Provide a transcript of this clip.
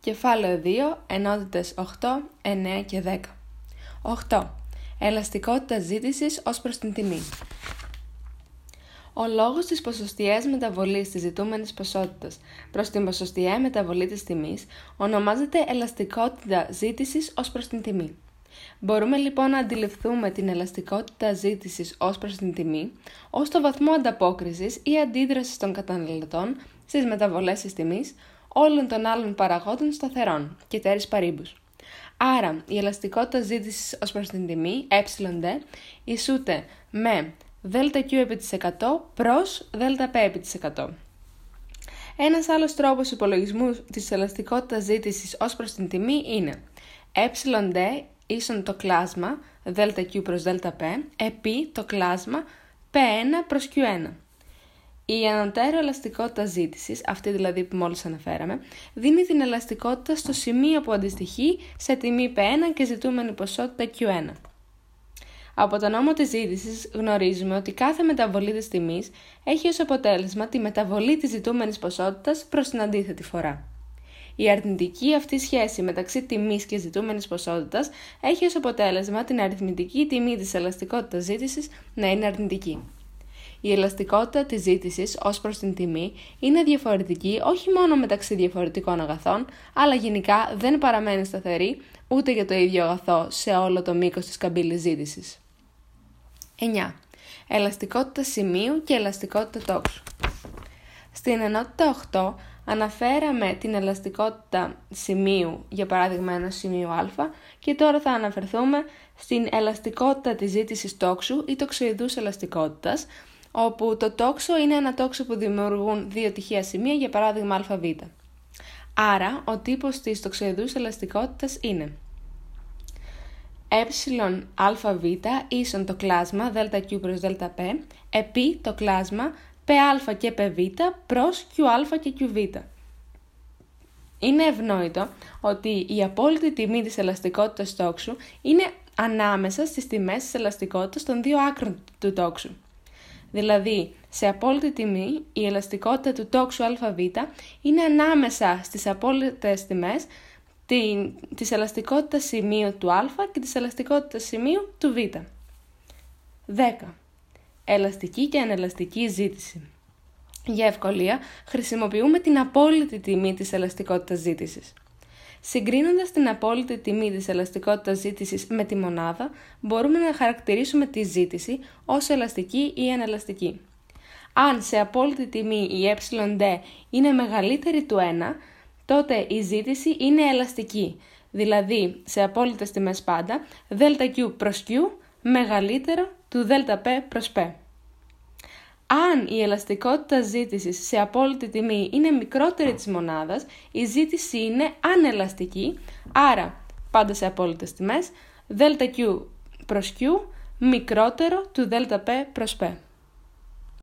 Κεφάλαιο 2, ενότητες 8, 9 και 10. 8. Ελαστικότητα ζήτησης ως προς την τιμή. Ο λόγος της ποσοστιαίας μεταβολής της ζητούμενης ποσότητας προς την ποσοστιαία μεταβολή της τιμής ονομάζεται ελαστικότητα ζήτησης ως προς την τιμή. Μπορούμε λοιπόν να αντιληφθούμε την ελαστικότητα ζήτησης ως προς την τιμή ως το βαθμό ανταπόκρισης ή αντίδρασης των καταναλωτών στις μεταβολές της τιμής όλων των άλλων παραγόντων σταθερών και τέρης παρήμπους. Άρα, η ελαστικότητα ζήτησης ως προς την τιμή, ε, ισούται με ΔQ επί της 100 προς ΔΠ επί της 100. Ένας άλλος τρόπος υπολογισμού της ελαστικότητας ζήτησης ως προς την τιμή είναι ε ίσον το κλάσμα ΔQ προς ΔΠ επί το κλάσμα P1 προς Q1. Η ανωτέρω ελαστικότητα ζήτησης, αυτή δηλαδή που μόλις αναφέραμε, δίνει την ελαστικότητα στο σημείο που αντιστοιχεί σε τιμή P1 και ζητούμενη ποσότητα Q1. Από τον νόμο της ζήτησης γνωρίζουμε ότι κάθε μεταβολή της τιμής έχει ως αποτέλεσμα τη μεταβολή της ζητούμενης ποσότητας προς την αντίθετη φορά. Η αρνητική αυτή σχέση μεταξύ τιμής και ζητούμενης ποσότητας έχει ως αποτέλεσμα την αριθμητική τιμή της ελαστικότητας ζήτησης να είναι αρνητική. Η ελαστικότητα της ζήτησης ως προς την τιμή είναι διαφορετική όχι μόνο μεταξύ διαφορετικών αγαθών, αλλά γενικά δεν παραμένει σταθερή ούτε για το ίδιο αγαθό σε όλο το μήκος της καμπύλης ζήτησης. 9. Ελαστικότητα σημείου και ελαστικότητα τόξου. Στην ενότητα 8 αναφέραμε την ελαστικότητα σημείου, για παράδειγμα ένα σημείο α, και τώρα θα αναφερθούμε στην ελαστικότητα της ζήτησης τόξου ή τοξοειδούς ελαστικότητας, όπου το τόξο είναι ένα τόξο που δημιουργούν δύο τυχαία σημεία, για παράδειγμα ΑΒ. Άρα, ο τύπος της τοξοειδούς ελαστικότητας είναι εαβ ίσον το κλάσμα ΔQ προς ΔΠ επί το κλάσμα ΠΑ και ΠΒ προς QA και QΒ. Είναι ευνόητο ότι η απόλυτη τιμή της ελαστικότητας τόξου είναι ανάμεσα στις τιμές της ελαστικότητας των δύο άκρων του τόξου. Δηλαδή, σε απόλυτη τιμή, η ελαστικότητα του τόξου ΑΒ είναι ανάμεσα στις απόλυτες τιμές της ελαστικότητας σημείου του α και της ελαστικότητας σημείου του β. 10. Ελαστική και ανελαστική ζήτηση. Για ευκολία, χρησιμοποιούμε την απόλυτη τιμή της ελαστικότητας ζήτησης. Συγκρίνοντας την απόλυτη τιμή της ελαστικότητας ζήτησης με τη μονάδα, μπορούμε να χαρακτηρίσουμε τη ζήτηση ως ελαστική ή ανελαστική. Αν σε απόλυτη τιμή η εD είναι μεγαλύτερη του 1, τότε η ζήτηση είναι ελαστική, δηλαδή σε απόλυτες τιμές πάντα, ΔQ προς Q μεγαλύτερο του ΔP προς P. Αν η ελαστικότητα ζήτησης σε απόλυτη τιμή είναι μικρότερη της μονάδας, η ζήτηση είναι ανελαστική, άρα πάντα σε απόλυτες τιμές, ΔQ προς Q μικρότερο του ΔΠ προς P.